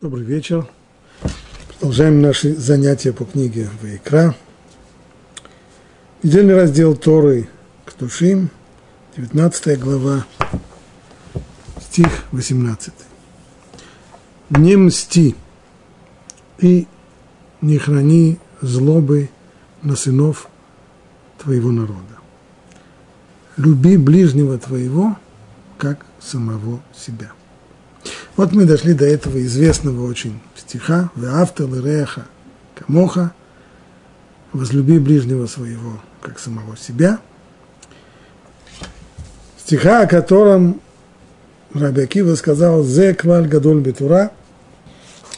Добрый вечер. Продолжаем наши занятия по книге Вайкра. Недельный раздел Торы к душим, 19 глава, стих 18. Не мсти и не храни злобы на сынов твоего народа. Люби ближнего твоего, как самого себя. Вот мы дошли до этого известного очень стиха «Веавтал реха камоха» «Возлюби ближнего своего, как самого себя». Стиха, о котором Раби Акива сказал «Зе клаль гадоль бетура»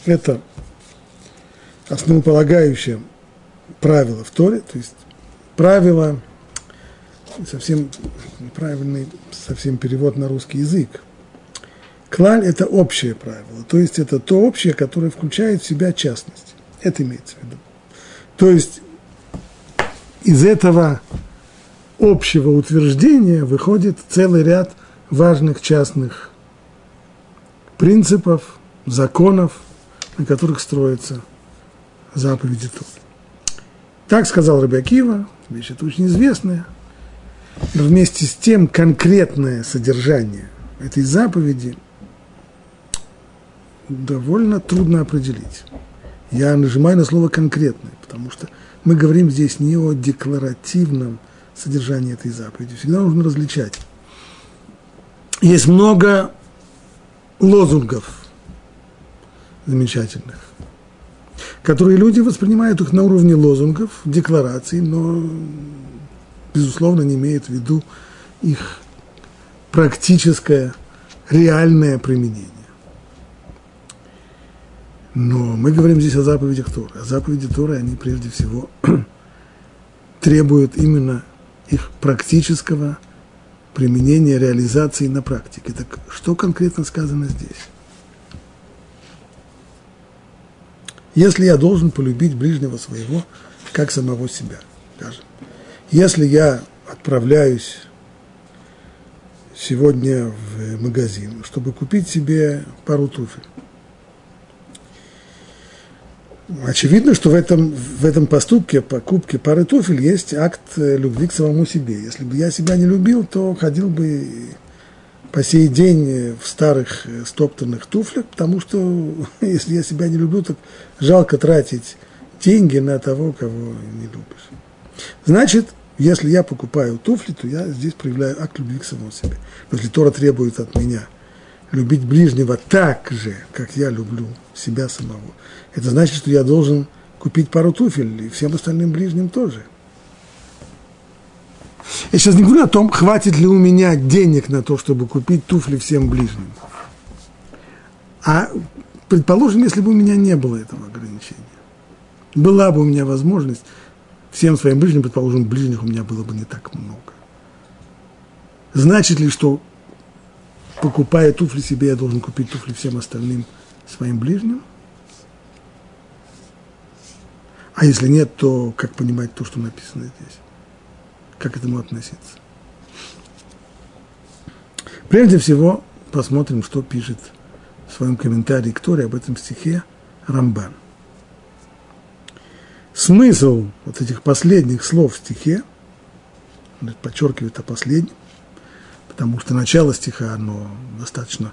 это основополагающее правило в Торе, то есть правило, совсем неправильный совсем перевод на русский язык – Клаль – это общее правило, то есть это то общее, которое включает в себя частность. Это имеется в виду. То есть из этого общего утверждения выходит целый ряд важных частных принципов, законов, на которых строятся заповеди Торы. Так сказал Рабиакива, вещь это очень известная, но вместе с тем конкретное содержание этой заповеди – довольно трудно определить. Я нажимаю на слово «конкретное», потому что мы говорим здесь не о декларативном содержании этой заповеди. Всегда нужно различать. Есть много лозунгов замечательных, которые люди воспринимают их на уровне лозунгов, деклараций, но, безусловно, не имеют в виду их практическое, реальное применение. Но мы говорим здесь о заповедях Торы. А заповеди Торы, они прежде всего требуют именно их практического применения, реализации на практике. Так что конкретно сказано здесь? Если я должен полюбить ближнего своего, как самого себя, скажем. Если я отправляюсь сегодня в магазин, чтобы купить себе пару туфель, очевидно, что в этом, в этом поступке, покупке пары туфель, есть акт э, любви к самому себе. Если бы я себя не любил, то ходил бы по сей день э, в старых э, стоптанных туфлях, потому что если я себя не люблю, то жалко тратить деньги на того, кого не любишь. Значит, если я покупаю туфли, то я здесь проявляю акт любви к самому себе. Но если Тора требует от меня – любить ближнего так же, как я люблю себя самого, это значит, что я должен купить пару туфель и всем остальным ближним тоже. Я сейчас не говорю о том, хватит ли у меня денег на то, чтобы купить туфли всем ближним. А предположим, если бы у меня не было этого ограничения, была бы у меня возможность всем своим ближним, предположим, ближних у меня было бы не так много. Значит ли, что покупая туфли себе, я должен купить туфли всем остальным своим ближним? А если нет, то как понимать то, что написано здесь? Как к этому относиться? Прежде всего, посмотрим, что пишет в своем комментарии к Торе об этом стихе Рамбан. Смысл вот этих последних слов в стихе, подчеркивает о последнем, потому что начало стиха, оно достаточно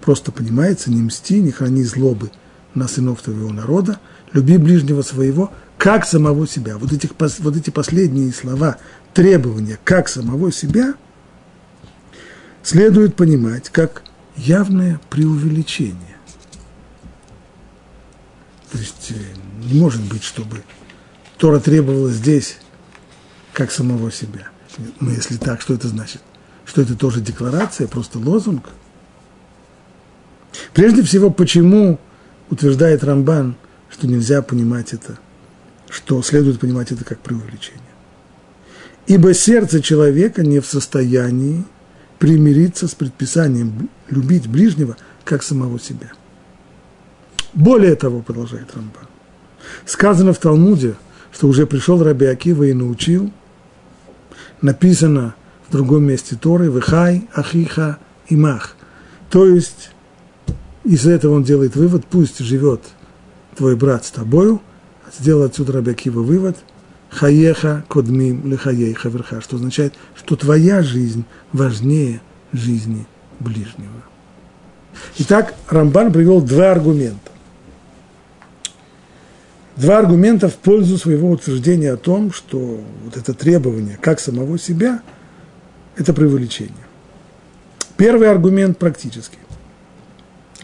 просто понимается, не мсти, не храни злобы на сынов твоего народа, люби ближнего своего, как самого себя. Вот, этих, вот эти последние слова, требования, как самого себя, следует понимать как явное преувеличение. То есть э, не может быть, чтобы Тора требовала здесь как самого себя. Но если так, что это значит? Что это тоже декларация, просто лозунг. Прежде всего, почему утверждает Рамбан, что нельзя понимать это, что следует понимать это как преувеличение. Ибо сердце человека не в состоянии примириться с предписанием любить ближнего, как самого себя. Более того, продолжает Рамбан, сказано в Талмуде, что уже пришел Раби Акива и научил, написано – в другом месте Торы, Вехай, Ахиха, Имах. То есть, Из этого он делает вывод, пусть живет твой брат с тобою. Сделал отсюда Рабиакива вывод. Хаеха кодмим лихаей хаверха, что означает, что твоя жизнь важнее жизни ближнего. Итак, Рамбан привел два аргумента. Два аргумента в пользу своего утверждения о том, что вот это требование как самого себя – это преувеличение. Первый аргумент практический,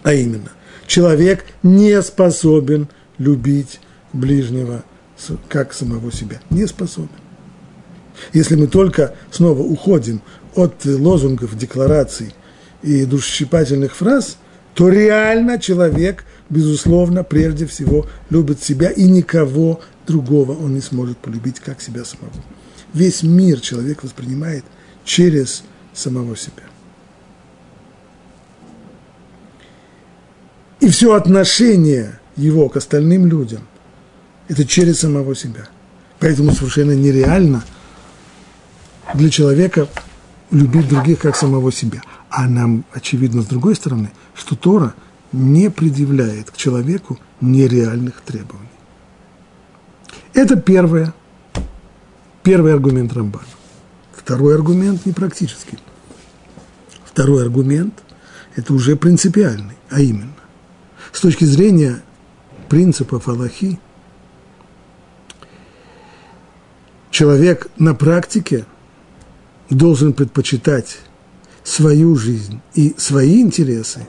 а именно, человек не способен любить ближнего как самого себя. Не способен. Если мы только снова уходим от лозунгов, деклараций и душесчипательных фраз, то реально человек, безусловно, прежде всего любит себя, и никого другого он не сможет полюбить, как себя самого. Весь мир человек воспринимает через самого себя. И все отношение его к остальным людям – это через самого себя. Поэтому совершенно нереально для человека любить других как самого себя. А нам очевидно с другой стороны, что Тора не предъявляет к человеку нереальных требований. Это первое, первый аргумент Рамбана. Второй аргумент непрактический. Второй аргумент – это уже принципиальный, а именно, с точки зрения принципов Аллахи, человек на практике – должен предпочитать свою жизнь и свои интересы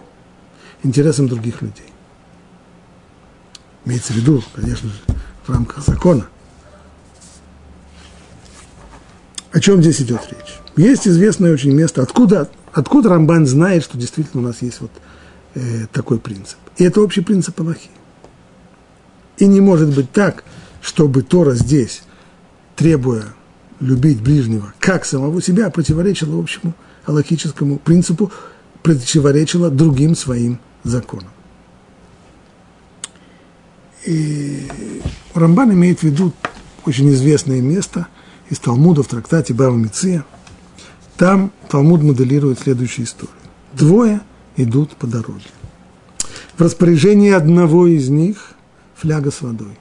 интересам других людей. Имеется в виду, конечно же, в рамках закона. О чем здесь идет речь? Есть известное очень место, откуда, откуда Рамбан знает, что действительно у нас есть вот э, такой принцип. И это общий принцип Аллахи. И не может быть так, чтобы Тора здесь, требуя любить ближнего, как самого себя, противоречило общему аллахическому принципу, противоречило другим своим законам. И Рамбан имеет в виду очень известное место из Талмуда в трактате Бава Миция. Там Талмуд моделирует следующую историю. Двое идут по дороге. В распоряжении одного из них фляга с водой.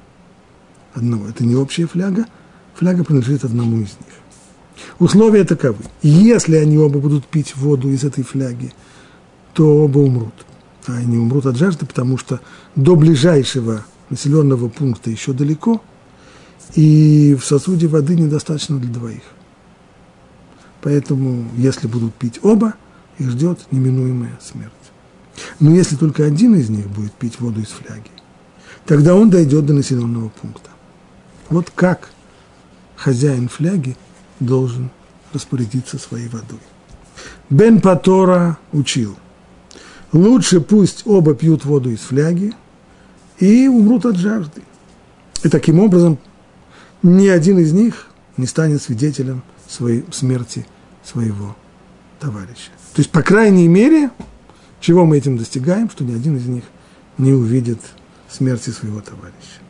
Одного. Это не общая фляга, фляга принадлежит одному из них. Условия таковы. Если они оба будут пить воду из этой фляги, то оба умрут. А они умрут от жажды, потому что до ближайшего населенного пункта еще далеко, и в сосуде воды недостаточно для двоих. Поэтому, если будут пить оба, их ждет неминуемая смерть. Но если только один из них будет пить воду из фляги, тогда он дойдет до населенного пункта. Вот как хозяин фляги должен распорядиться своей водой. Бен Патора учил, лучше пусть оба пьют воду из фляги и умрут от жажды. И таким образом ни один из них не станет свидетелем своей смерти своего товарища. То есть, по крайней мере, чего мы этим достигаем, что ни один из них не увидит смерти своего товарища.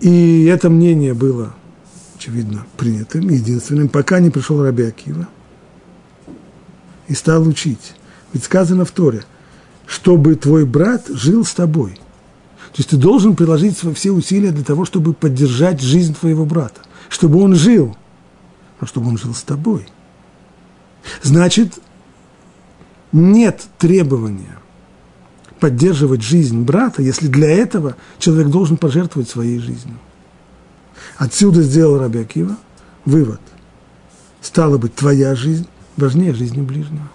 И это мнение было, очевидно, принятым, единственным, пока не пришел Раби Акива и стал учить. Ведь сказано в Торе, чтобы твой брат жил с тобой. То есть ты должен приложить все усилия для того, чтобы поддержать жизнь твоего брата, чтобы он жил, но чтобы он жил с тобой. Значит, нет требования поддерживать жизнь брата, если для этого человек должен пожертвовать своей жизнью. Отсюда сделал Раби Акива вывод. Стало быть, твоя жизнь важнее жизни ближнего.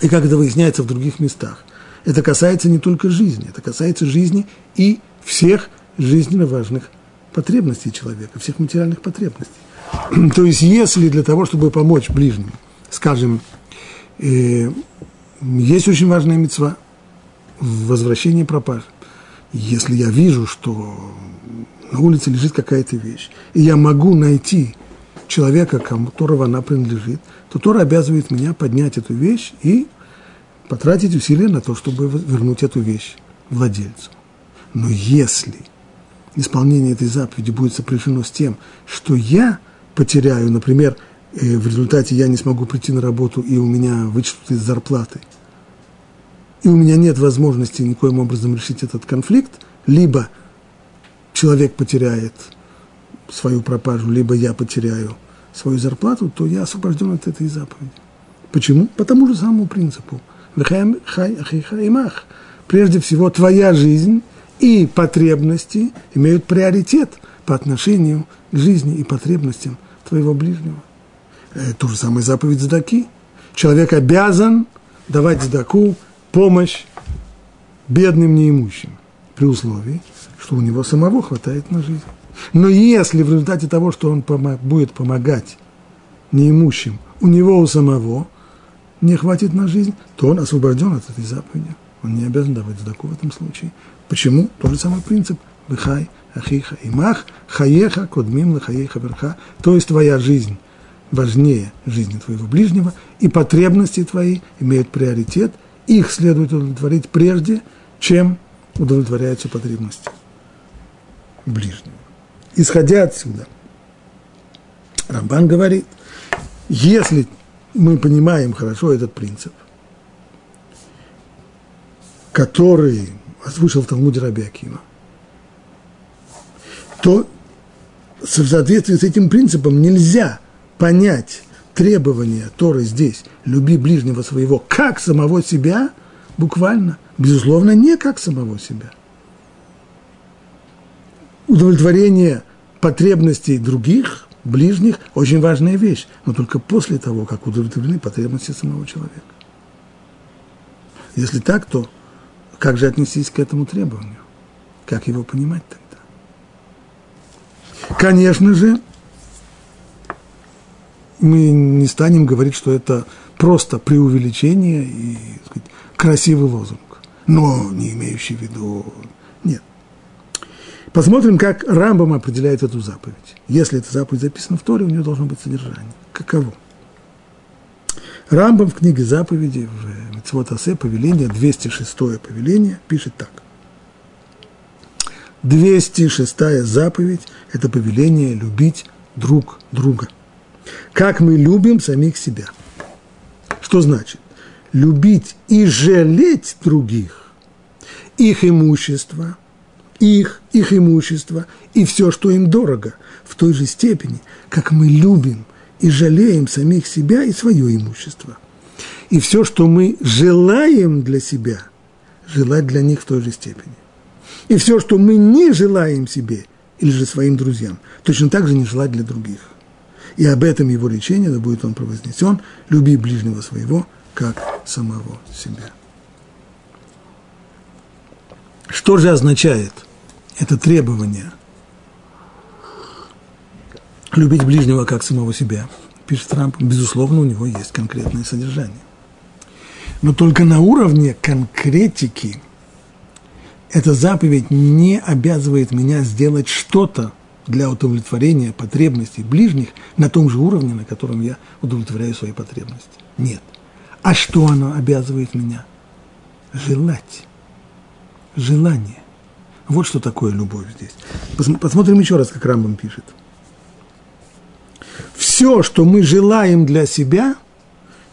И как это выясняется в других местах. Это касается не только жизни, это касается жизни и всех жизненно важных потребностей человека, всех материальных потребностей. То есть, если для того, чтобы помочь ближнему, скажем, э, есть очень важная мецва возвращение пропажи. Если я вижу, что на улице лежит какая-то вещь, и я могу найти человека, которого она принадлежит, то Тора обязывает меня поднять эту вещь и потратить усилия на то, чтобы вернуть эту вещь владельцу. Но если исполнение этой заповеди будет сопряжено с тем, что я потеряю, например, э, в результате я не смогу прийти на работу, и у меня вычтут из зарплаты – и у меня нет возможности никоим образом решить этот конфликт, либо человек потеряет свою пропажу, либо я потеряю свою зарплату, то я освобожден от этой заповеди. Почему? По тому же самому принципу. Прежде всего, твоя жизнь и потребности имеют приоритет по отношению к жизни и потребностям твоего ближнего. Это то же самое заповедь Здаки. Человек обязан давать Здаку помощь бедным неимущим, при условии, что у него самого хватает на жизнь. Но если в результате того, что он будет помогать неимущим, у него у самого не хватит на жизнь, то он освобожден от этой заповеди. Он не обязан давать сдаку в этом случае. Почему? Тот же самый принцип. Выхай, ахиха, имах, хаеха, кодмим, лахаеха, верха. То есть твоя жизнь важнее жизни твоего ближнего, и потребности твои имеют приоритет, их следует удовлетворить прежде, чем удовлетворяются потребности ближнего. Исходя отсюда, Рамбан говорит, если мы понимаем хорошо этот принцип, который озвучил в Талмуде Раби Акима, то в соответствии с этим принципом нельзя понять требования Торы здесь «люби ближнего своего как самого себя» буквально, безусловно, не как самого себя. Удовлетворение потребностей других, ближних – очень важная вещь, но только после того, как удовлетворены потребности самого человека. Если так, то как же отнестись к этому требованию? Как его понимать тогда? Конечно же, мы не станем говорить, что это просто преувеличение и сказать, красивый лозунг, но не имеющий в виду... Посмотрим, как Рамбам определяет эту заповедь. Если эта заповедь записана в Торе, у нее должно быть содержание. Каково? Рамбам в книге заповеди, в Митцвот Асе, повеление, 206 повеление, пишет так. 206 заповедь – это повеление любить друг друга. Как мы любим самих себя. Что значит? Любить и жалеть других, их имущество, их, их имущество и все, что им дорого, в той же степени, как мы любим – и жалеем самих себя и свое имущество. И все, что мы желаем для себя, желать для них в той же степени. И все, что мы не желаем себе или же своим друзьям, точно так же не желать для других. И об этом его лечение, да будет он провознесен, люби ближнего своего, как самого себя. Что же означает это требование – любить ближнего как самого себя, пишет Трамп, безусловно, у него есть конкретное содержание. Но только на уровне конкретики эта заповедь не обязывает меня сделать что-то для удовлетворения потребностей ближних на том же уровне, на котором я удовлетворяю свои потребности. Нет. А что оно обязывает меня? Желать. Желание. Вот что такое любовь здесь. Посмотрим еще раз, как Рамбам пишет – все, что мы желаем для себя,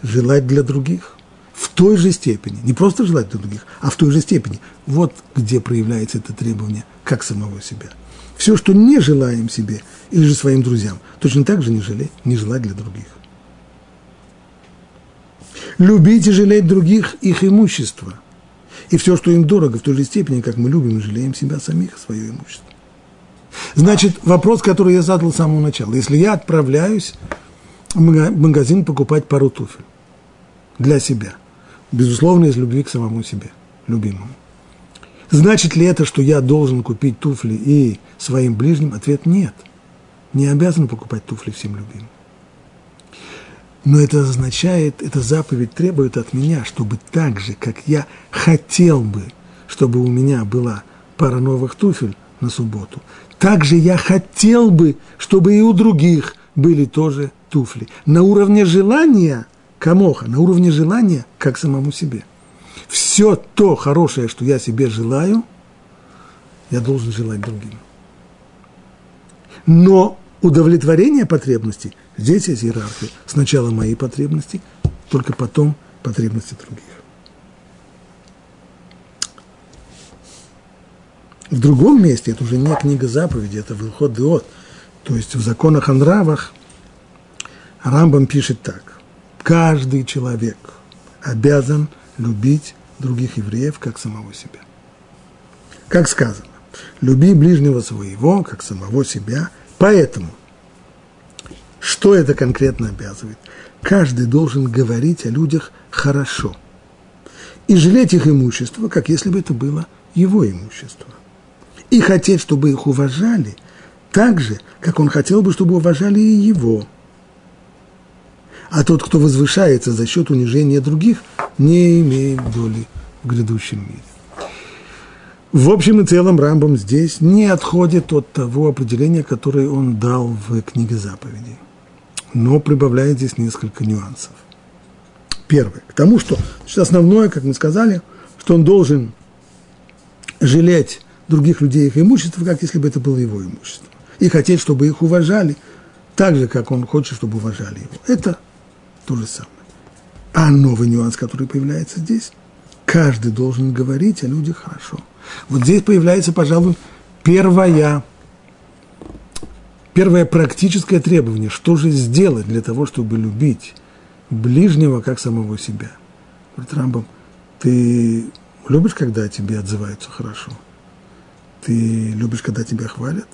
желать для других. В той же степени. Не просто желать для других, а в той же степени. Вот где проявляется это требование, как самого себя. Все, что не желаем себе или же своим друзьям, точно так же не, жалеть, не желать для других. Любить и жалеть других их имущество. И все, что им дорого, в той же степени, как мы любим и жалеем себя самих, свое имущество. Значит, вопрос, который я задал с самого начала. Если я отправляюсь в магазин покупать пару туфель для себя, безусловно, из любви к самому себе, любимому. Значит ли это, что я должен купить туфли и своим ближним? Ответ – нет. Не обязан покупать туфли всем любимым. Но это означает, эта заповедь требует от меня, чтобы так же, как я хотел бы, чтобы у меня была пара новых туфель на субботу, также я хотел бы, чтобы и у других были тоже туфли. На уровне желания, камоха, на уровне желания, как самому себе. Все то хорошее, что я себе желаю, я должен желать другим. Но удовлетворение потребностей, Здесь есть иерархия. Сначала мои потребности, только потом потребности других. В другом месте, это уже не книга заповеди, это Вилхот Деот, то есть в законах о нравах, Рамбам пишет так. Каждый человек обязан любить других евреев, как самого себя. Как сказано, люби ближнего своего, как самого себя. Поэтому – что это конкретно обязывает? Каждый должен говорить о людях хорошо и жалеть их имущество, как если бы это было его имущество. И хотеть, чтобы их уважали, так же, как он хотел бы, чтобы уважали и его. А тот, кто возвышается за счет унижения других, не имеет доли в грядущем мире. В общем и целом Рамбам здесь не отходит от того определения, которое он дал в книге заповедей, но прибавляет здесь несколько нюансов. Первое, к тому, что значит, основное, как мы сказали, что он должен жалеть других людей их имущество, как если бы это было его имущество, и хотеть, чтобы их уважали, так же, как он хочет, чтобы уважали его. Это то же самое. А новый нюанс, который появляется здесь, каждый должен говорить о людях хорошо. Вот здесь появляется, пожалуй, первая, первое практическое требование. Что же сделать для того, чтобы любить ближнего, как самого себя? Говорит Рамбам, ты любишь, когда тебе отзываются хорошо? Ты любишь, когда тебя хвалят?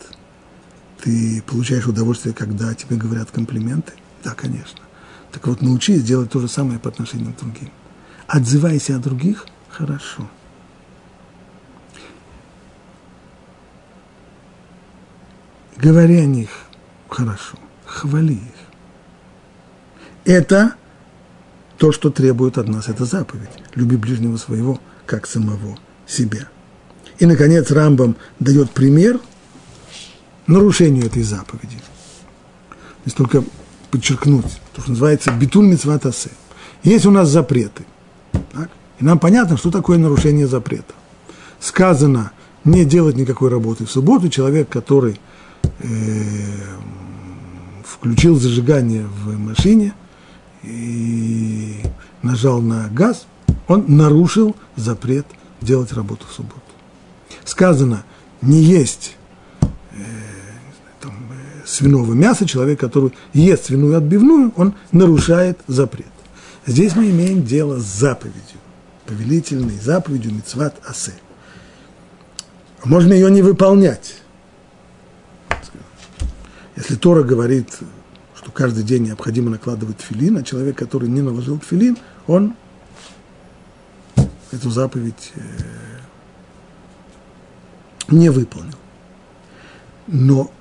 Ты получаешь удовольствие, когда тебе говорят комплименты? Да, конечно. Так вот, научись делать то же самое по отношению к другим. Отзывайся о других хорошо. Говори о них хорошо, хвали их. Это то, что требует от нас эта заповедь. Люби ближнего своего, как самого себя. И, наконец, Рамбам дает пример нарушению этой заповеди. Здесь только подчеркнуть, то, что называется битуль митцватасе. Есть у нас запреты. Так? И нам понятно, что такое нарушение запрета. Сказано не делать никакой работы в субботу. Человек, который включил зажигание в машине и нажал на газ, он нарушил запрет делать работу в субботу. Сказано не есть свиного мяса, человек, который ест свиную отбивную, он нарушает запрет. Здесь мы имеем дело с заповедью, повелительной заповедью мицват асе. Можно ее не выполнять. Если Тора говорит, что каждый день необходимо накладывать филин, а человек, который не наложил филин, он эту заповедь э, не выполнил. Но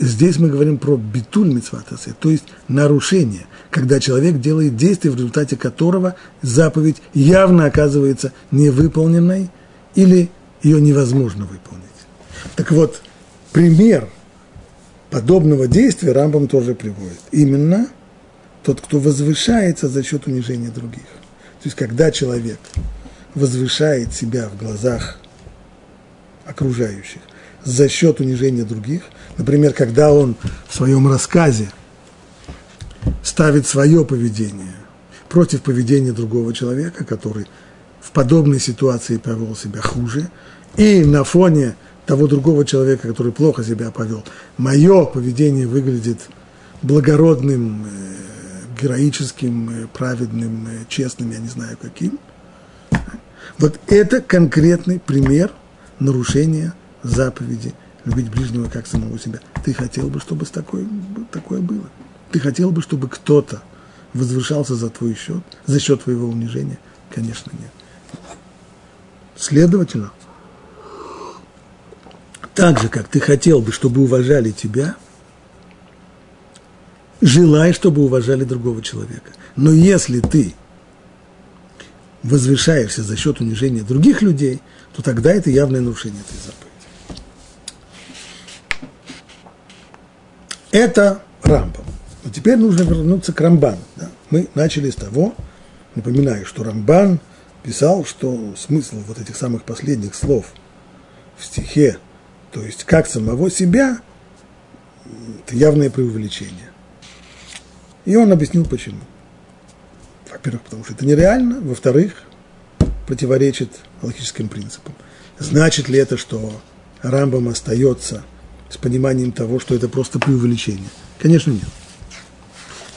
Здесь мы говорим про битуль митцватасе, то есть нарушение, когда человек делает действие, в результате которого заповедь явно оказывается невыполненной или ее невозможно выполнить. Так вот, пример подобного действия Рамбам тоже приводит. Именно тот, кто возвышается за счет унижения других. То есть, когда человек возвышает себя в глазах окружающих за счет унижения других – Например, когда он в своем рассказе ставит свое поведение против поведения другого человека, который в подобной ситуации повел себя хуже, и на фоне того другого человека, который плохо себя повел, мое поведение выглядит благородным, э, героическим, э, праведным, э, честным, я не знаю каким. Вот это конкретный пример нарушения заповеди любить ближнего как самого себя. Ты хотел бы, чтобы такое, такое было? Ты хотел бы, чтобы кто-то возвышался за твой счет, за счет твоего унижения? Конечно, нет. Следовательно, так же, как ты хотел бы, чтобы уважали тебя, желай, чтобы уважали другого человека. Но если ты возвышаешься за счет унижения других людей, то тогда это явное нарушение этой заповеди. Это Рамбам. Но теперь нужно вернуться к Рамбану. Да? Мы начали с того, напоминаю, что Рамбан писал, что смысл вот этих самых последних слов в стихе, то есть как самого себя, это явное преувеличение. И он объяснил почему. Во-первых, потому что это нереально, во-вторых, противоречит логическим принципам. Значит ли это, что Рамбам остается с пониманием того, что это просто преувеличение? Конечно, нет.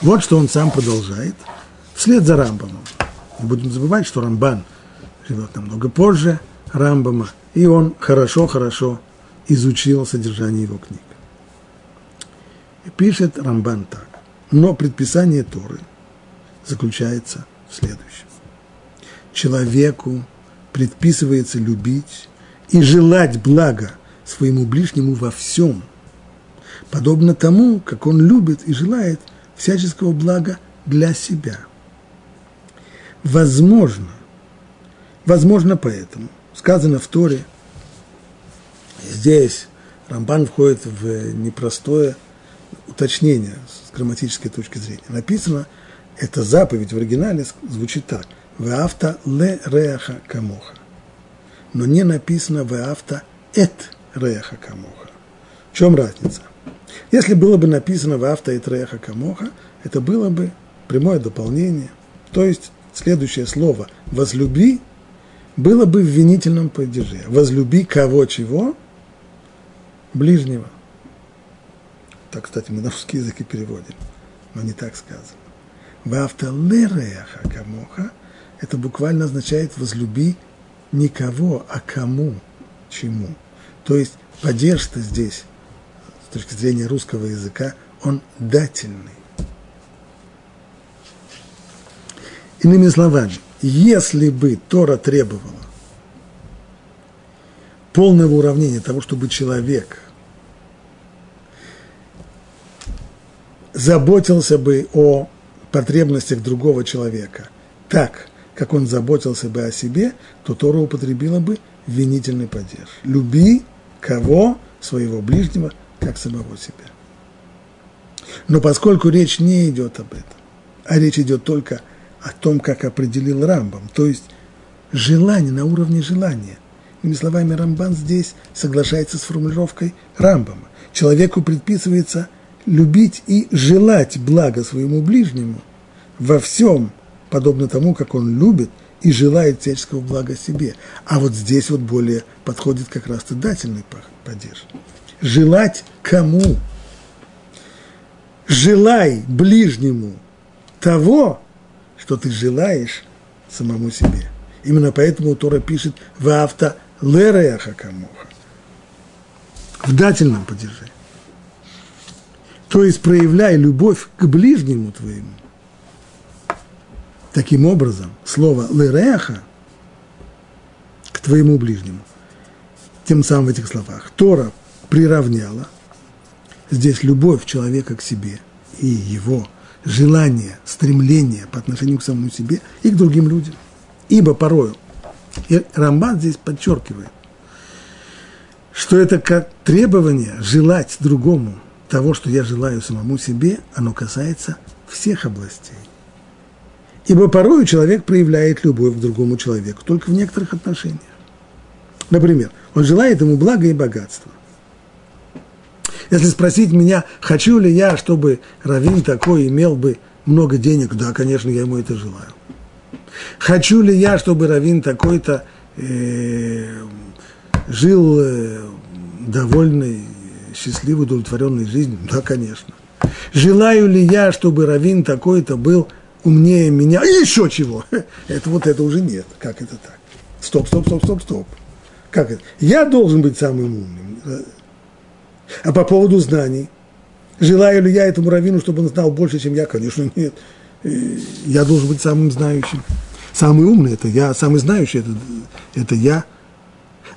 Вот что он сам продолжает, вслед за Рамбамом. Не будем забывать, что Рамбан живет намного позже Рамбама, и он хорошо-хорошо изучил содержание его книг. И пишет Рамбан так. Но предписание Торы заключается в следующем. Человеку предписывается любить и желать блага своему ближнему во всем, подобно тому, как он любит и желает всяческого блага для себя. Возможно, возможно поэтому, сказано в Торе, здесь Рамбан входит в непростое уточнение с грамматической точки зрения. Написано, эта заповедь в оригинале звучит так – Веавта ле реаха камоха. Но не написано веавта эт реаха камоха. В чем разница? Если было бы написано веавта эт реаха камоха, это было бы прямое дополнение. То есть следующее слово «возлюби» было бы в винительном падеже. «Возлюби кого чего?» Ближнего. Так, кстати, мы на русский язык и переводим, но не так сказано. «Ваавта ле реаха камоха» – это буквально означает «возлюби никого, а кому, чему». То есть поддержка здесь, с точки зрения русского языка, он дательный. Иными словами, если бы Тора требовала полного уравнения того, чтобы человек заботился бы о потребностях другого человека так, как он заботился бы о себе, то Тора употребила бы винительный падеж. Люби кого? Своего ближнего, как самого себя. Но поскольку речь не идет об этом, а речь идет только о том, как определил Рамбам, то есть желание на уровне желания. Иными словами, Рамбан здесь соглашается с формулировкой Рамбама. Человеку предписывается любить и желать блага своему ближнему во всем – подобно тому, как он любит и желает всяческого блага себе. А вот здесь вот более подходит как раз дательный падеж. Желать кому? Желай ближнему того, что ты желаешь самому себе. Именно поэтому Тора пишет в авто лереаха камоха. В дательном падеже. То есть проявляй любовь к ближнему твоему. Таким образом, слово «лереха» к твоему ближнему, тем самым в этих словах, Тора приравняла здесь любовь человека к себе и его желание, стремление по отношению к самому себе и к другим людям. Ибо порою, и Рамбан здесь подчеркивает, что это как требование желать другому того, что я желаю самому себе, оно касается всех областей. Ибо порой человек проявляет любовь к другому человеку только в некоторых отношениях. Например, он желает ему блага и богатства. Если спросить меня, хочу ли я, чтобы Равин такой имел бы много денег, да, конечно, я ему это желаю. Хочу ли я, чтобы Равин такой-то э, жил э, довольной, счастливой, удовлетворенной жизнью? Да, конечно. Желаю ли я, чтобы Равин такой-то был умнее меня, и еще чего. Это вот это уже нет. Как это так? Стоп, стоп, стоп, стоп, стоп. Как это? Я должен быть самым умным. А по поводу знаний, желаю ли я этому раввину, чтобы он знал больше, чем я? Конечно, нет. Я должен быть самым знающим. Самый умный – это я, самый знающий – это, это я.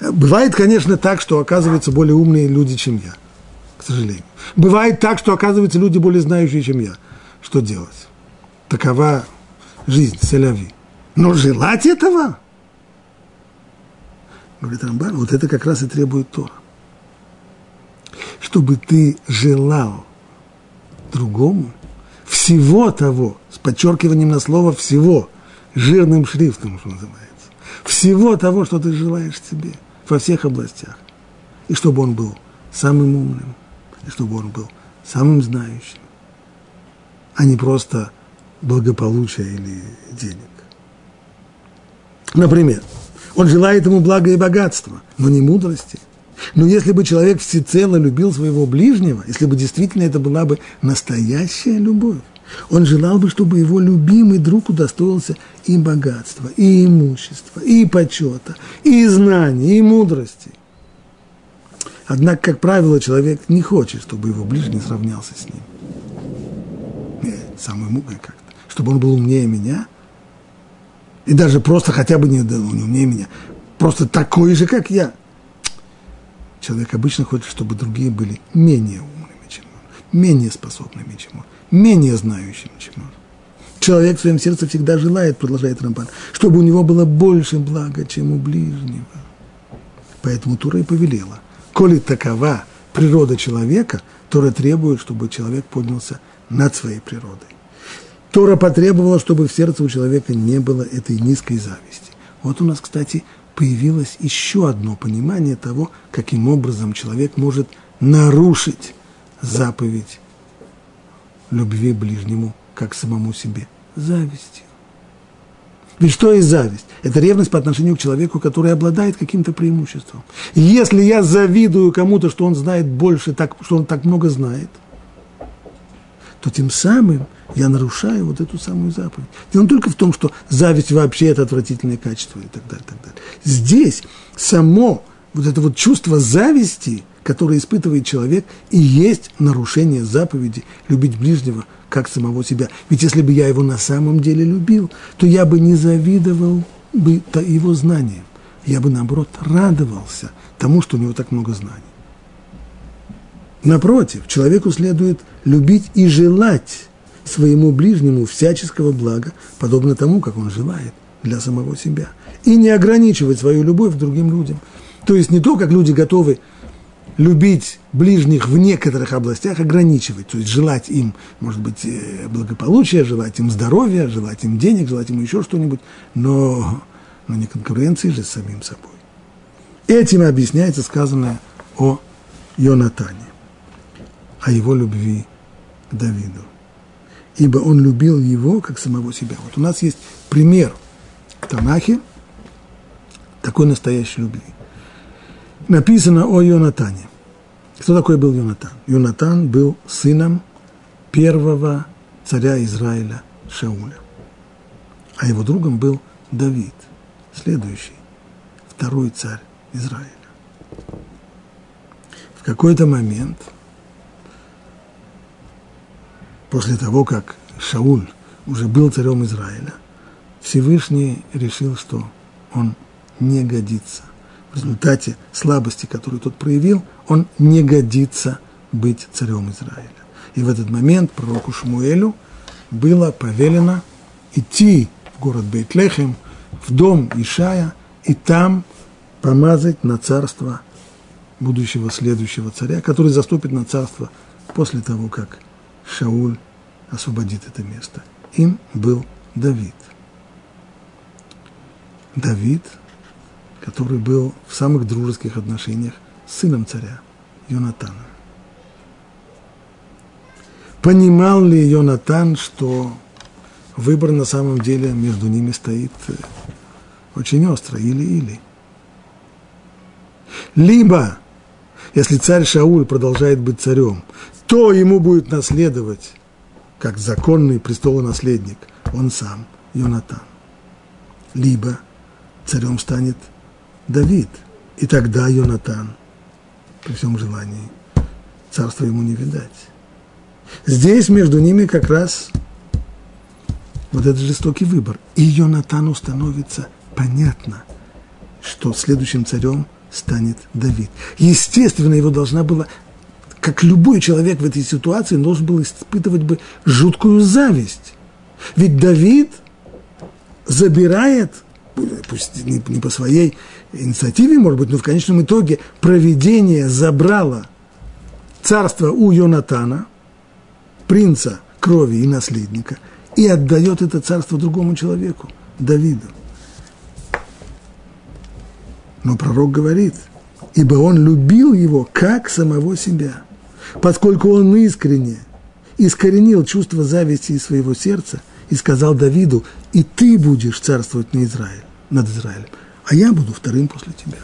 Бывает, конечно, так, что оказываются более умные люди, чем я, к сожалению. Бывает так, что оказываются люди более знающие, чем я. Что делать? Такова жизнь, селяви. Но желать этого, говорит Рамбан, вот это как раз и требует то, Чтобы ты желал другому всего того, с подчеркиванием на слово «всего», жирным шрифтом, что называется, всего того, что ты желаешь себе во всех областях. И чтобы он был самым умным, и чтобы он был самым знающим, а не просто благополучия или денег. Например, он желает ему блага и богатства, но не мудрости. Но если бы человек всецело любил своего ближнего, если бы действительно это была бы настоящая любовь, он желал бы, чтобы его любимый друг удостоился и богатства, и имущества, и почета, и знаний, и мудрости. Однако, как правило, человек не хочет, чтобы его ближний сравнялся с ним. Нет, самое мудрое как-то. Чтобы он был умнее меня, и даже просто хотя бы не, ну, не умнее меня, просто такой же, как я. Человек обычно хочет, чтобы другие были менее умными, чем он, менее способными, чем он менее знающим, чем он. Человек в своем сердце всегда желает, продолжает Рамбан, чтобы у него было больше блага, чем у ближнего. Поэтому Тура и повелела. Коли такова природа человека, Тора требует, чтобы человек поднялся над своей природой. Тора потребовала, чтобы в сердце у человека не было этой низкой зависти. Вот у нас, кстати, появилось еще одно понимание того, каким образом человек может нарушить заповедь любви ближнему, как самому себе? Завистью. Ведь что есть зависть? Это ревность по отношению к человеку, который обладает каким-то преимуществом. Если я завидую кому-то, что он знает больше, так, что он так много знает, то тем самым я нарушаю вот эту самую заповедь. Дело не только в том, что зависть вообще это отвратительное качество и так далее, и так далее. Здесь само вот это вот чувство зависти – которое испытывает человек, и есть нарушение заповеди любить ближнего, как самого себя. Ведь если бы я его на самом деле любил, то я бы не завидовал бы его знаниям. Я бы, наоборот, радовался тому, что у него так много знаний. Напротив, человеку следует любить и желать своему ближнему всяческого блага, подобно тому, как он желает для самого себя. И не ограничивать свою любовь к другим людям. То есть не то, как люди готовы любить ближних в некоторых областях, ограничивать, то есть желать им, может быть, э, благополучия, желать им здоровья, желать им денег, желать им еще что-нибудь, но, но не конкуренции же с самим собой. Этим объясняется сказанное о Йонатане, о его любви к Давиду. Ибо он любил его, как самого себя. Вот у нас есть пример в Танахе такой настоящей любви написано о Йонатане. Кто такой был Йонатан? Йонатан был сыном первого царя Израиля Шауля. А его другом был Давид, следующий, второй царь Израиля. В какой-то момент, после того, как Шауль уже был царем Израиля, Всевышний решил, что он не годится – в результате слабости, которую тот проявил, он не годится быть царем Израиля. И в этот момент пророку Шмуэлю было повелено идти в город Бейтлехем, в дом Ишая, и там помазать на царство будущего следующего царя, который заступит на царство после того, как Шауль освободит это место. Им был Давид. Давид – который был в самых дружеских отношениях с сыном царя, Йонатаном. Понимал ли Йонатан, что выбор на самом деле между ними стоит э, очень остро, или-или? Либо, если царь Шауль продолжает быть царем, то ему будет наследовать, как законный престолонаследник, он сам, Йонатан. Либо царем станет Давид, и тогда Йонатан, при всем желании, царства ему не видать. Здесь между ними как раз вот этот жестокий выбор. И Йонатану становится понятно, что следующим царем станет Давид. Естественно, его должна была, как любой человек в этой ситуации, должен был испытывать бы жуткую зависть. Ведь Давид забирает, пусть не, не по своей инициативе, может быть, но в конечном итоге проведение забрало царство у Йонатана, принца крови и наследника, и отдает это царство другому человеку, Давиду. Но пророк говорит, ибо он любил его как самого себя, поскольку он искренне искоренил чувство зависти из своего сердца и сказал Давиду, и ты будешь царствовать на Израиль, над Израилем а я буду вторым после тебя.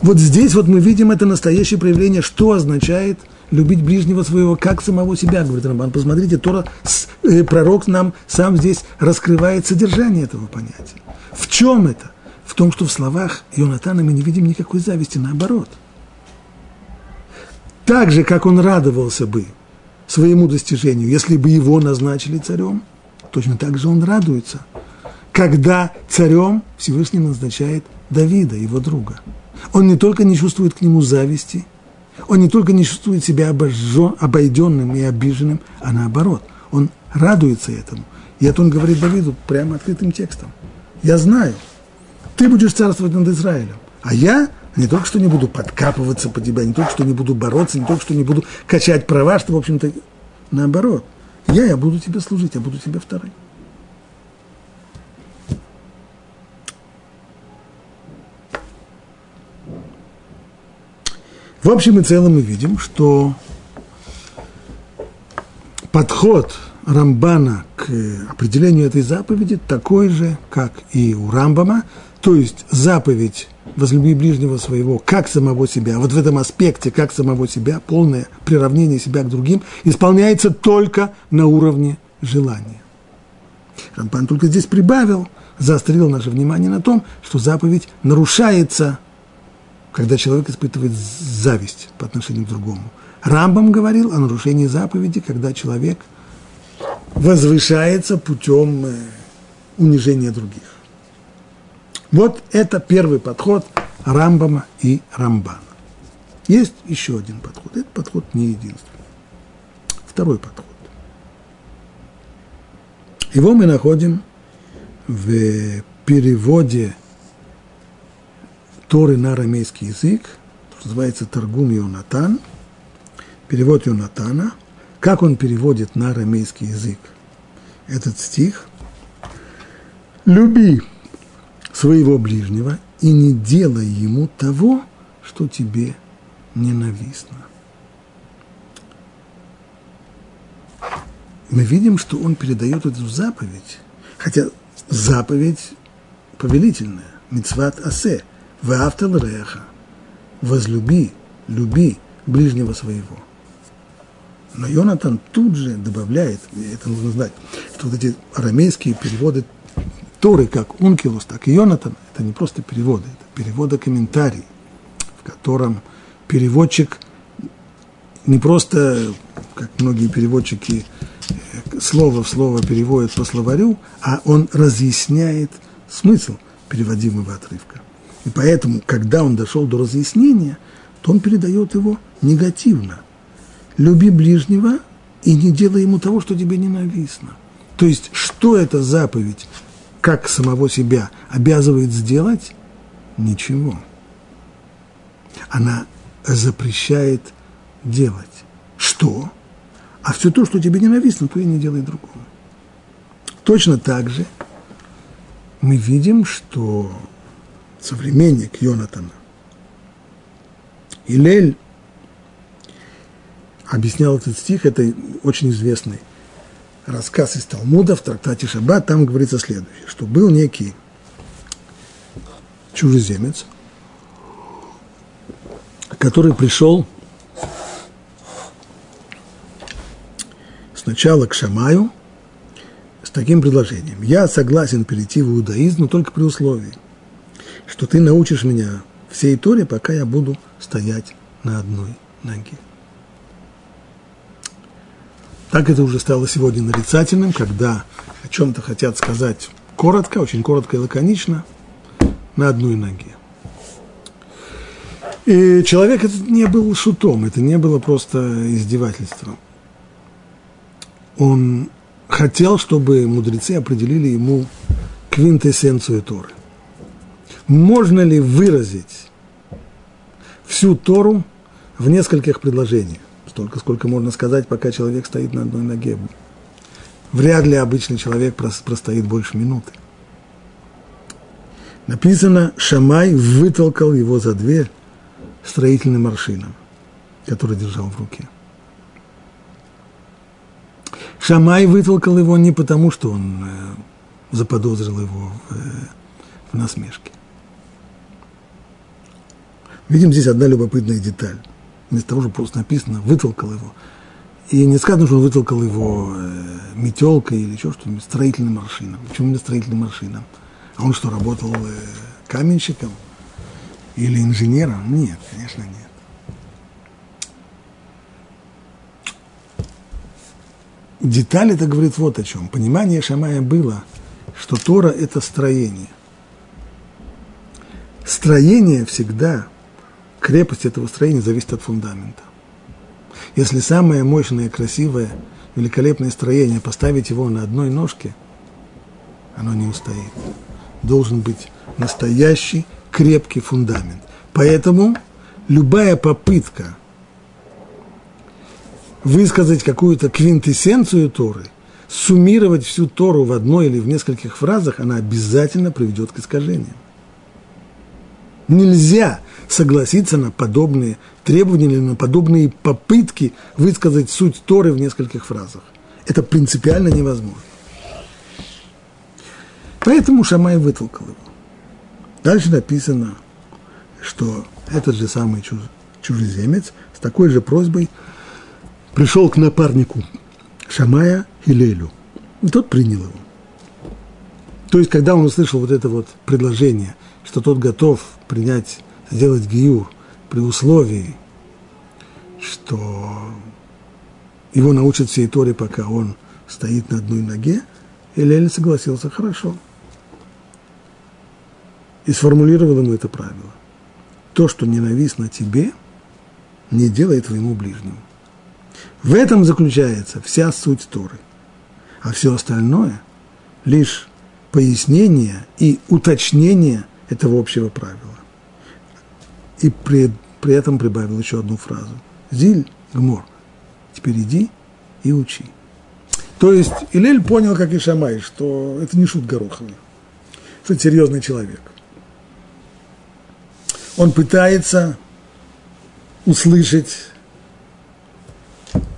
Вот здесь вот мы видим это настоящее проявление, что означает любить ближнего своего, как самого себя, говорит Рамбан. Посмотрите, Тора, э, пророк нам сам здесь раскрывает содержание этого понятия. В чем это? В том, что в словах Йонатана мы не видим никакой зависти, наоборот. Так же, как он радовался бы своему достижению, если бы его назначили царем, точно так же он радуется, когда царем Всевышний назначает Давида, его друга. Он не только не чувствует к нему зависти, он не только не чувствует себя обожжен, обойденным и обиженным, а наоборот, он радуется этому. И это он говорит Давиду прямо открытым текстом. Я знаю, ты будешь царствовать над Израилем, а я не только что не буду подкапываться по тебя, не только что не буду бороться, не только что не буду качать права, что, в общем-то, наоборот. Я, я буду тебе служить, я буду тебе вторым. В общем и целом мы видим, что подход Рамбана к определению этой заповеди такой же, как и у Рамбама, то есть заповедь возлюби ближнего своего, как самого себя, вот в этом аспекте, как самого себя, полное приравнение себя к другим, исполняется только на уровне желания. Рамбан только здесь прибавил, заострил наше внимание на том, что заповедь нарушается – когда человек испытывает зависть по отношению к другому. Рамбам говорил о нарушении заповеди, когда человек возвышается путем э, унижения других. Вот это первый подход Рамбама и Рамбана. Есть еще один подход. Этот подход не единственный. Второй подход. Его мы находим в переводе Торы на арамейский язык, называется Таргум Йонатан, перевод Йонатана. Как он переводит на арамейский язык этот стих? «Люби своего ближнего и не делай ему того, что тебе ненавистно». Мы видим, что он передает эту заповедь, хотя заповедь повелительная, мицват асе – Ваавтал реха. Возлюби, люби ближнего своего. Но Йонатан тут же добавляет, это нужно знать, что вот эти арамейские переводы Торы, как Ункилус, так и Йонатан, это не просто переводы, это переводы комментарий, в котором переводчик не просто, как многие переводчики, слово в слово переводят по словарю, а он разъясняет смысл переводимого отрывка. И поэтому, когда он дошел до разъяснения, то он передает его негативно. Люби ближнего и не делай ему того, что тебе ненавистно. То есть, что эта заповедь, как самого себя, обязывает сделать? Ничего. Она запрещает делать. Что? А все то, что тебе ненавистно, то и не делай другому. Точно так же мы видим, что современник Йонатана. Илель объяснял этот стих, это очень известный рассказ из Талмуда в трактате Шаббат, там говорится следующее, что был некий чужеземец, который пришел сначала к Шамаю с таким предложением. Я согласен перейти в иудаизм, но только при условии, что ты научишь меня всей Торе, пока я буду стоять на одной ноге. Так это уже стало сегодня нарицательным, когда о чем-то хотят сказать коротко, очень коротко и лаконично, на одной ноге. И человек это не был шутом, это не было просто издевательством. Он хотел, чтобы мудрецы определили ему квинтэссенцию Торы можно ли выразить всю Тору в нескольких предложениях? Столько, сколько можно сказать, пока человек стоит на одной ноге. Вряд ли обычный человек простоит больше минуты. Написано, Шамай вытолкал его за дверь строительным аршином, который держал в руке. Шамай вытолкал его не потому, что он э, заподозрил его в, э, в насмешке. Видим здесь одна любопытная деталь. Вместо того, что просто написано, вытолкал его. И не сказано, что он вытолкал его э, метелкой или еще что-нибудь, строительным машинам. Почему не строительным машинам? А он что, работал э, каменщиком или инженером? Нет, конечно, нет. Деталь это говорит вот о чем. Понимание Шамая было, что Тора – это строение. Строение всегда, крепость этого строения зависит от фундамента. Если самое мощное, красивое, великолепное строение, поставить его на одной ножке, оно не устоит. Должен быть настоящий крепкий фундамент. Поэтому любая попытка высказать какую-то квинтэссенцию Торы, суммировать всю Тору в одной или в нескольких фразах, она обязательно приведет к искажениям. Нельзя согласиться на подобные требования или на подобные попытки высказать суть Торы в нескольких фразах. Это принципиально невозможно. Поэтому Шамай вытолкал его. Дальше написано, что этот же самый чужеземец с такой же просьбой пришел к напарнику Шамая Хилелю. И тот принял его. То есть, когда он услышал вот это вот предложение, что тот готов принять, сделать гиюр при условии, что его научат всей Торе, пока он стоит на одной ноге, Илель согласился хорошо. И сформулировал ему это правило. То, что ненавистно тебе, не делай твоему ближнему. В этом заключается вся суть Торы. А все остальное – лишь пояснение и уточнение этого общего правила. И при, при этом прибавил еще одну фразу. Зиль, гмор, теперь иди и учи. То есть Илель понял, как и Шамай, что это не шут Гороховый, что это серьезный человек. Он пытается услышать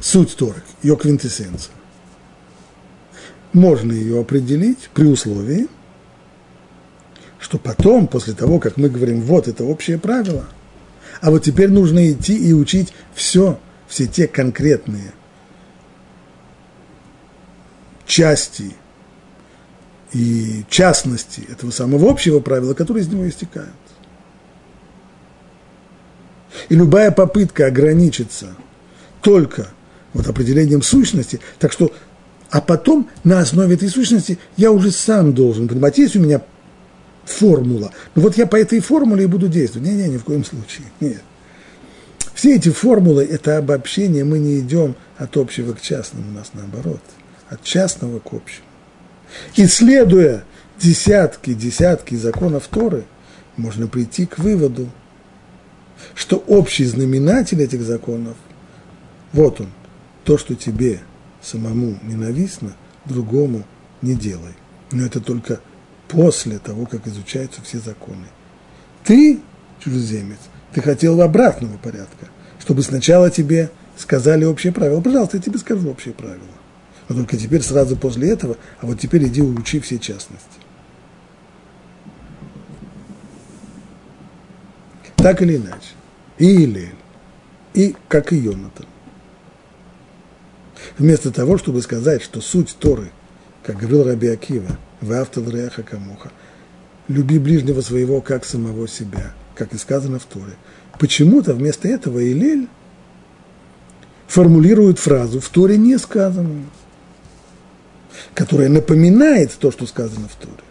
суть Торы, ее квинтэссенцию. Можно ее определить при условии, что потом, после того, как мы говорим, вот это общее правило, а вот теперь нужно идти и учить все, все те конкретные части и частности этого самого общего правила, которые из него истекают. И любая попытка ограничиться только вот определением сущности. Так что, а потом на основе этой сущности я уже сам должен понимать, есть у меня формула. Ну вот я по этой формуле и буду действовать. Не-не, ни в коем случае. Нет. Все эти формулы – это обобщение, мы не идем от общего к частному, у нас наоборот, от частного к общему. Исследуя десятки, десятки законов Торы, можно прийти к выводу, что общий знаменатель этих законов, вот он – то, что тебе самому ненавистно, другому не делай. Но это только после того, как изучаются все законы. Ты, чужеземец, ты хотел обратного порядка, чтобы сначала тебе сказали общее правило. Пожалуйста, я тебе скажу общее правило. Но только теперь сразу после этого, а вот теперь иди учи все частности. Так или иначе. И Илель, и как и Йонатан вместо того, чтобы сказать, что суть Торы, как говорил Раби Акива, в автолреаха камуха, люби ближнего своего, как самого себя, как и сказано в Торе. Почему-то вместо этого Илель формулирует фразу в Торе не сказанную, которая напоминает то, что сказано в Торе.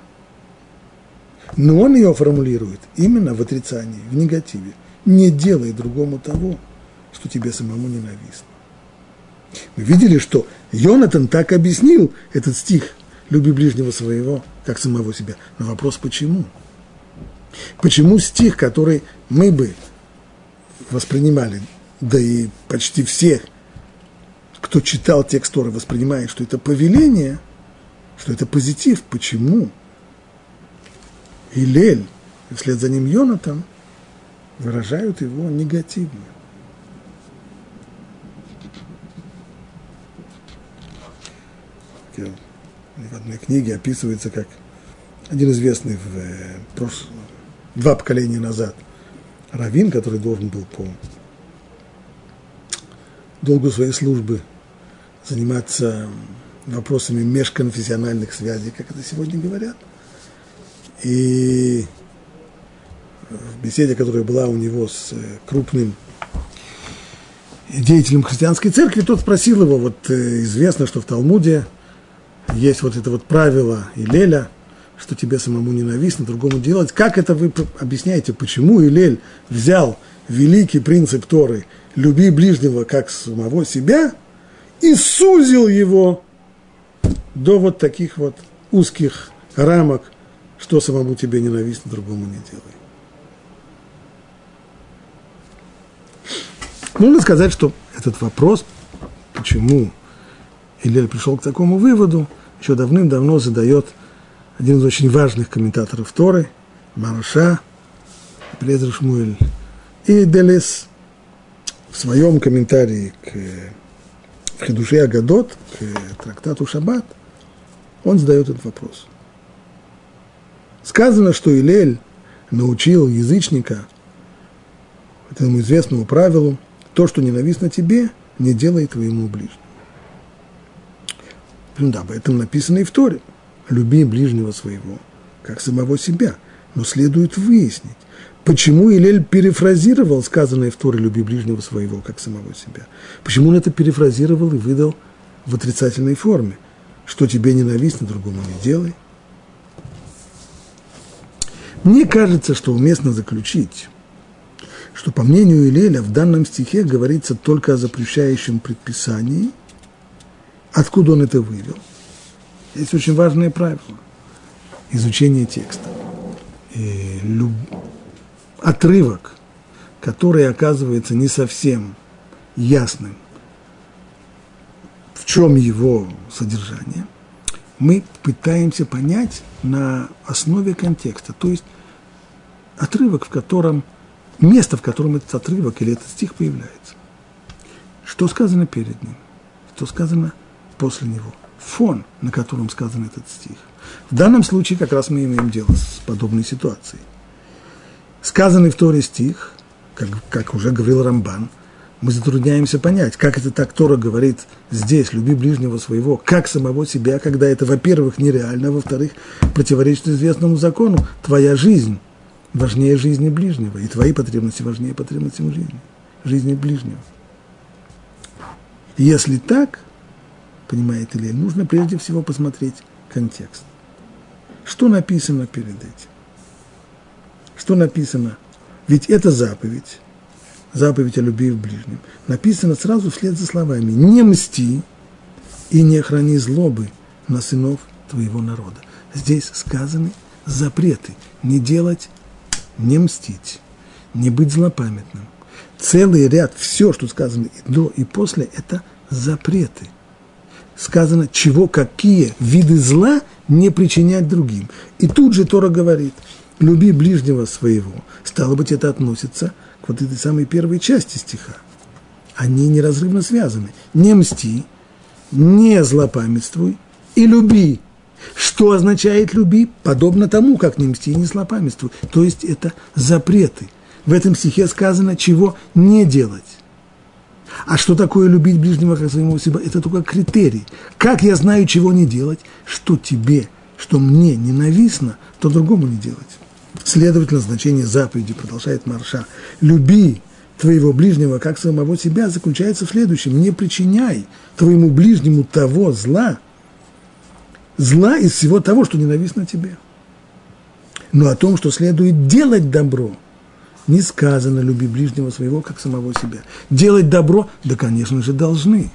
Но он ее формулирует именно в отрицании, в негативе. Не делай другому того, что тебе самому ненавистно. Мы видели, что Йонатан так объяснил этот стих «Люби ближнего своего, как самого себя». Но вопрос почему? Почему стих, который мы бы воспринимали, да и почти все, кто читал текст Торы, воспринимает, что это повеление, что это позитив. Почему? Илель, вслед за ним Йонатан, выражают его негативно. В одной книге описывается как один известный в э, прошлом, два поколения назад раввин, который должен был по долгу своей службы заниматься вопросами межконфессиональных связей, как это сегодня говорят. И в беседе, которая была у него с э, крупным деятелем христианской церкви, тот спросил его, вот э, известно, что в Талмуде есть вот это вот правило Илеля, что тебе самому ненавистно, другому делать. Как это вы объясняете, почему Илель взял великий принцип Торы «люби ближнего как самого себя» и сузил его до вот таких вот узких рамок, что самому тебе ненавистно, другому не делай. Нужно сказать, что этот вопрос, почему Илель пришел к такому выводу, еще давным-давно задает один из очень важных комментаторов Торы, Мараша, Плезер Шмуэль, и Делес в своем комментарии к в Хидуше Агадот, к трактату Шаббат, он задает этот вопрос. Сказано, что Илель научил язычника этому известному правилу, то, что ненавистно тебе, не делай твоему ближнему. Ну да, об этом написано и в Торе. Люби ближнего своего, как самого себя. Но следует выяснить, почему Илель перефразировал сказанное в Торе «люби ближнего своего, как самого себя». Почему он это перефразировал и выдал в отрицательной форме? Что тебе ненавистно, другому не делай. Мне кажется, что уместно заключить, что по мнению Илеля в данном стихе говорится только о запрещающем предписании. Откуда он это вывел? Есть очень важное правило – изучение текста. И люб... Отрывок, который оказывается не совсем ясным, в чем его содержание, мы пытаемся понять на основе контекста. То есть отрывок, в котором место, в котором этот отрывок или этот стих появляется. Что сказано перед ним? Что сказано после него? Фон, на котором сказан этот стих. В данном случае как раз мы имеем дело с подобной ситуацией. Сказанный в Торе стих, как, как уже говорил Рамбан, мы затрудняемся понять, как это так Тора говорит здесь, люби ближнего своего, как самого себя, когда это, во-первых, нереально, а во-вторых, противоречит известному закону, твоя жизнь – важнее жизни ближнего, и твои потребности важнее потребности жизни, жизни ближнего. Если так, понимает Илья, нужно прежде всего посмотреть контекст. Что написано перед этим? Что написано? Ведь это заповедь, заповедь о любви в ближнем, написано сразу вслед за словами «Не мсти и не храни злобы на сынов твоего народа». Здесь сказаны запреты не делать не мстить, не быть злопамятным. Целый ряд, все, что сказано и до, и после, это запреты. Сказано, чего, какие виды зла не причинять другим. И тут же Тора говорит, люби ближнего своего. Стало быть, это относится к вот этой самой первой части стиха. Они неразрывно связаны. Не мсти, не злопамятствуй и люби что означает люби? Подобно тому, как не мсти и не злопамятствуй. То есть это запреты. В этом стихе сказано, чего не делать. А что такое любить ближнего как своего себя? Это только критерий. Как я знаю, чего не делать? Что тебе, что мне ненавистно, то другому не делать. Следовательно, значение заповеди, продолжает Марша, люби твоего ближнего как самого себя, заключается в следующем. Не причиняй твоему ближнему того зла, зла из всего того, что ненавистно тебе. Но о том, что следует делать добро, не сказано «люби ближнего своего, как самого себя». Делать добро, да, конечно же, должны.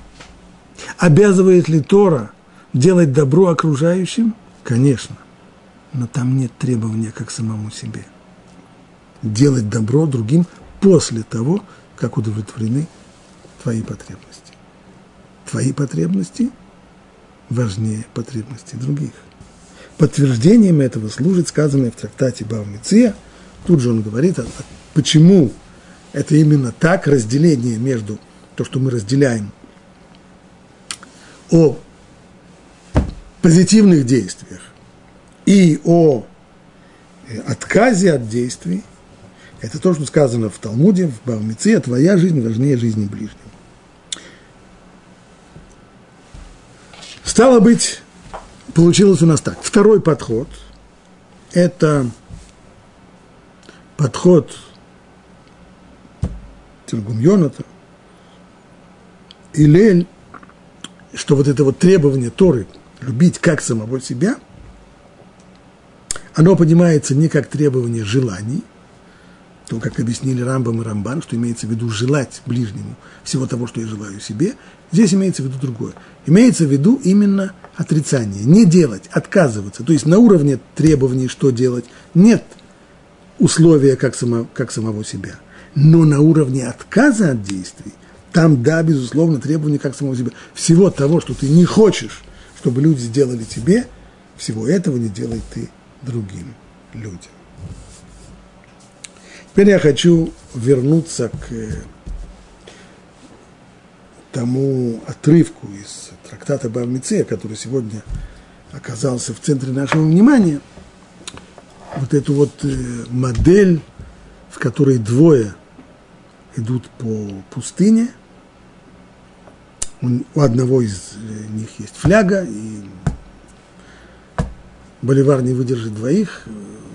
Обязывает ли Тора делать добро окружающим? Конечно. Но там нет требования как самому себе. Делать добро другим после того, как удовлетворены твои потребности. Твои потребности – важнее потребностей других. Подтверждением этого служит сказанное в трактате Бавмиция. Тут же он говорит, почему это именно так разделение между то, что мы разделяем о позитивных действиях и о э, отказе от действий, Это то, что сказано в Талмуде, в Бавмице, твоя жизнь важнее жизни ближнего. Стало быть, получилось у нас так. Второй подход – это подход Тергум Йоната, Илель, что вот это вот требование Торы любить как самого себя, оно поднимается не как требование желаний, то, как объяснили Рамбам и Рамбан, что имеется в виду желать ближнему всего того, что я желаю себе, здесь имеется в виду другое. Имеется в виду именно отрицание, не делать, отказываться. То есть на уровне требований, что делать, нет условия как, само, как самого себя. Но на уровне отказа от действий, там, да, безусловно, требования как самого себя. Всего того, что ты не хочешь, чтобы люди сделали тебе, всего этого не делай ты другим людям. Теперь я хочу вернуться к тому отрывку из трактата Бавмицея, который сегодня оказался в центре нашего внимания. Вот эту вот э, модель, в которой двое идут по пустыне. У одного из э, них есть фляга, и Боливар не выдержит двоих.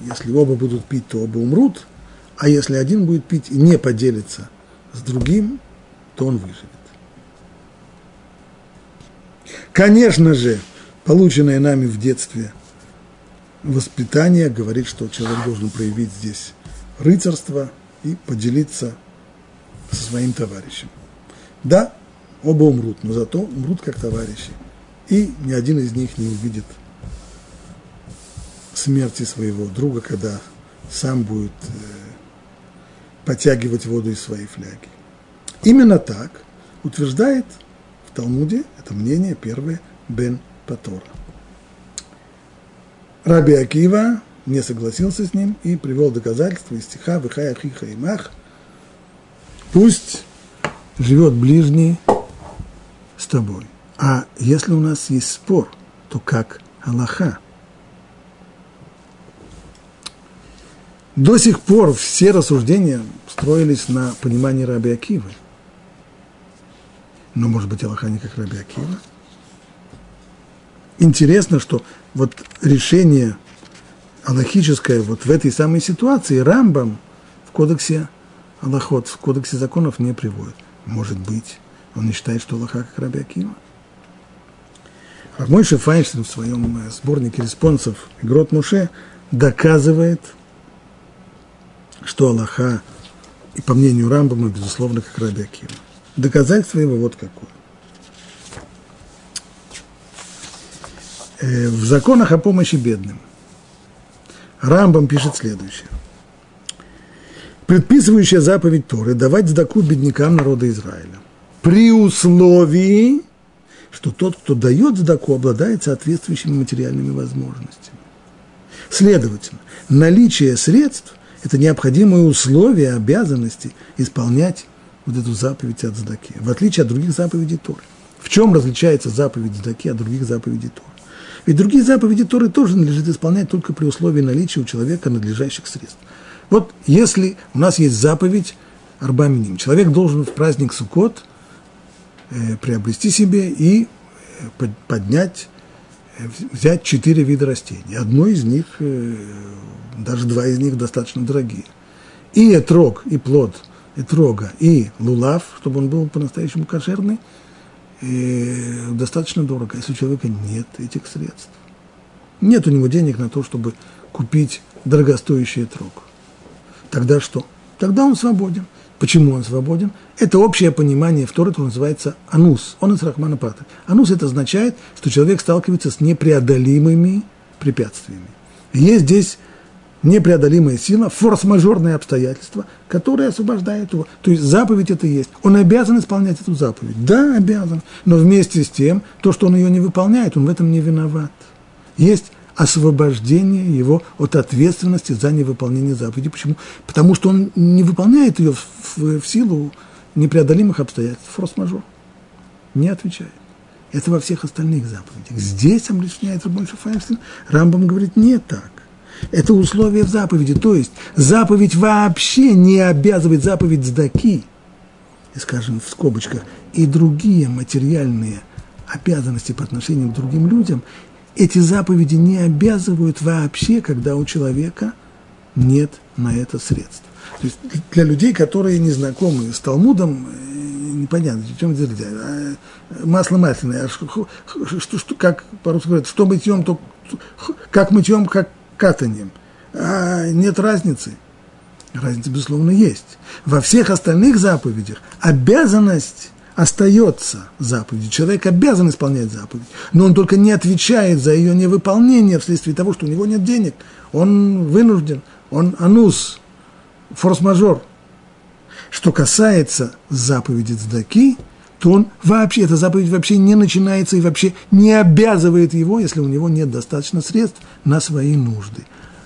Если оба будут пить, то оба умрут. А если один будет пить и не поделится с другим, то он выживет. Конечно же, полученное нами в детстве воспитание говорит, что человек должен проявить здесь рыцарство и поделиться со своим товарищем. Да, оба умрут, но зато умрут как товарищи. И ни один из них не увидит смерти своего друга, когда сам будет э, подтягивать воду из своей фляги. Именно так утверждает в Талмуде, это мнение первое, Бен Патора. Раби Акива не согласился с ним и привел доказательства из стиха «Вихая хиха и мах». Пусть живет ближний с тобой. А если у нас есть спор, то как Аллаха? До сих пор все рассуждения строились на понимании Раби Акивы. Но, может быть, Аллаха не как Раби Акива? Интересно, что вот решение аллахическое вот в этой самой ситуации Рамбам в кодексе Аллахот, в кодексе законов не приводит. Может быть, он не считает, что Аллаха как Раби Акива? Рамойша Файнштейн в своем э, сборнике респонсов «Игрот Муше» доказывает – что Аллаха, и по мнению Рамбама, безусловно, как Раби Акива. Доказательство его вот какое. Э, в законах о помощи бедным Рамбам пишет следующее. Предписывающая заповедь Торы давать сдаку беднякам народа Израиля. При условии, что тот, кто дает сдаку, обладает соответствующими материальными возможностями. Следовательно, наличие средств это необходимые условия, обязанности исполнять вот эту заповедь от Здаки, в отличие от других заповедей Торы. В чем различается заповедь Здаки от других заповедей Торы? Ведь другие заповеди Торы тоже надлежит исполнять только при условии наличия у человека надлежащих средств. Вот если у нас есть заповедь Арбаминим, человек должен в праздник Суккот э, приобрести себе и э, поднять, э, взять четыре вида растений. Одно из них э, даже два из них достаточно дорогие. И этрог, и плод этрога, и лулав, чтобы он был по-настоящему кошерный, достаточно дорого, если у человека нет этих средств. Нет у него денег на то, чтобы купить дорогостоящий этрог. Тогда что? Тогда он свободен. Почему он свободен? Это общее понимание Второе, которое называется анус. Он из Рахмана Пата. Анус это означает, что человек сталкивается с непреодолимыми препятствиями. И есть здесь непреодолимая сила, форс-мажорные обстоятельства, которые освобождают его. То есть заповедь это есть. Он обязан исполнять эту заповедь. Да, обязан. Но вместе с тем, то, что он ее не выполняет, он в этом не виноват. Есть освобождение его от ответственности за невыполнение заповеди. Почему? Потому что он не выполняет ее в, в, в силу непреодолимых обстоятельств. Форс-мажор. Не отвечает. Это во всех остальных заповедях. Здесь объясняет Рабон Файнштейн. Рамбам говорит не так. Это условие в заповеди. То есть заповедь вообще не обязывает заповедь сдаки, и, скажем, в скобочках, и другие материальные обязанности по отношению к другим людям, эти заповеди не обязывают вообще, когда у человека нет на это средств. То есть для людей, которые не знакомы с Талмудом, э, непонятно, о чем здесь а, масло масляное, а что, что, что, как по-русски говорят, что мытьем, то как мытьем, как катанием. А нет разницы. Разница, безусловно, есть. Во всех остальных заповедях обязанность остается заповедью. Человек обязан исполнять заповедь, но он только не отвечает за ее невыполнение вследствие того, что у него нет денег. Он вынужден, он анус, форс-мажор. Что касается заповеди Цдаки, то он вообще, эта заповедь вообще не начинается и вообще не обязывает его, если у него нет достаточно средств на свои нужды.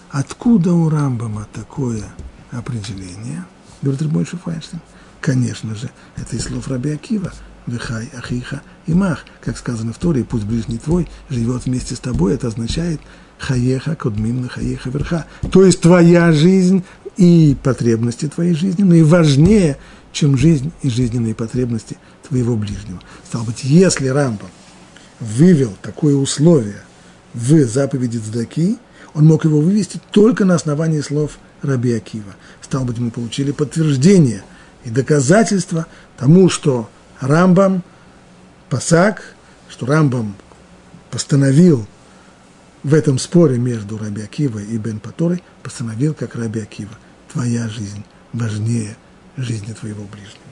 Откуда у Рамбама такое определение? Говорит Рабойши Файнштейн. Конечно же, это из слов Раби Акива. Вихай, Ахиха и Мах. Как сказано в Торе, пусть ближний твой живет вместе с тобой. Это означает Хаеха, Кодмин, Хаеха, Верха. То есть твоя жизнь и потребности твоей жизни, но и важнее, чем жизнь и жизненные потребности твоего ближнего. Стало быть, если Рамбам вывел такое условие в заповеди Цдаки, он мог его вывести только на основании слов Раби Акива. Стало быть, мы получили подтверждение и доказательство тому, что Рамбам Пасак, что Рамбам постановил в этом споре между Раби Акива и Бен Паторой, постановил как Раби Акива, твоя жизнь важнее жизни твоего ближнего.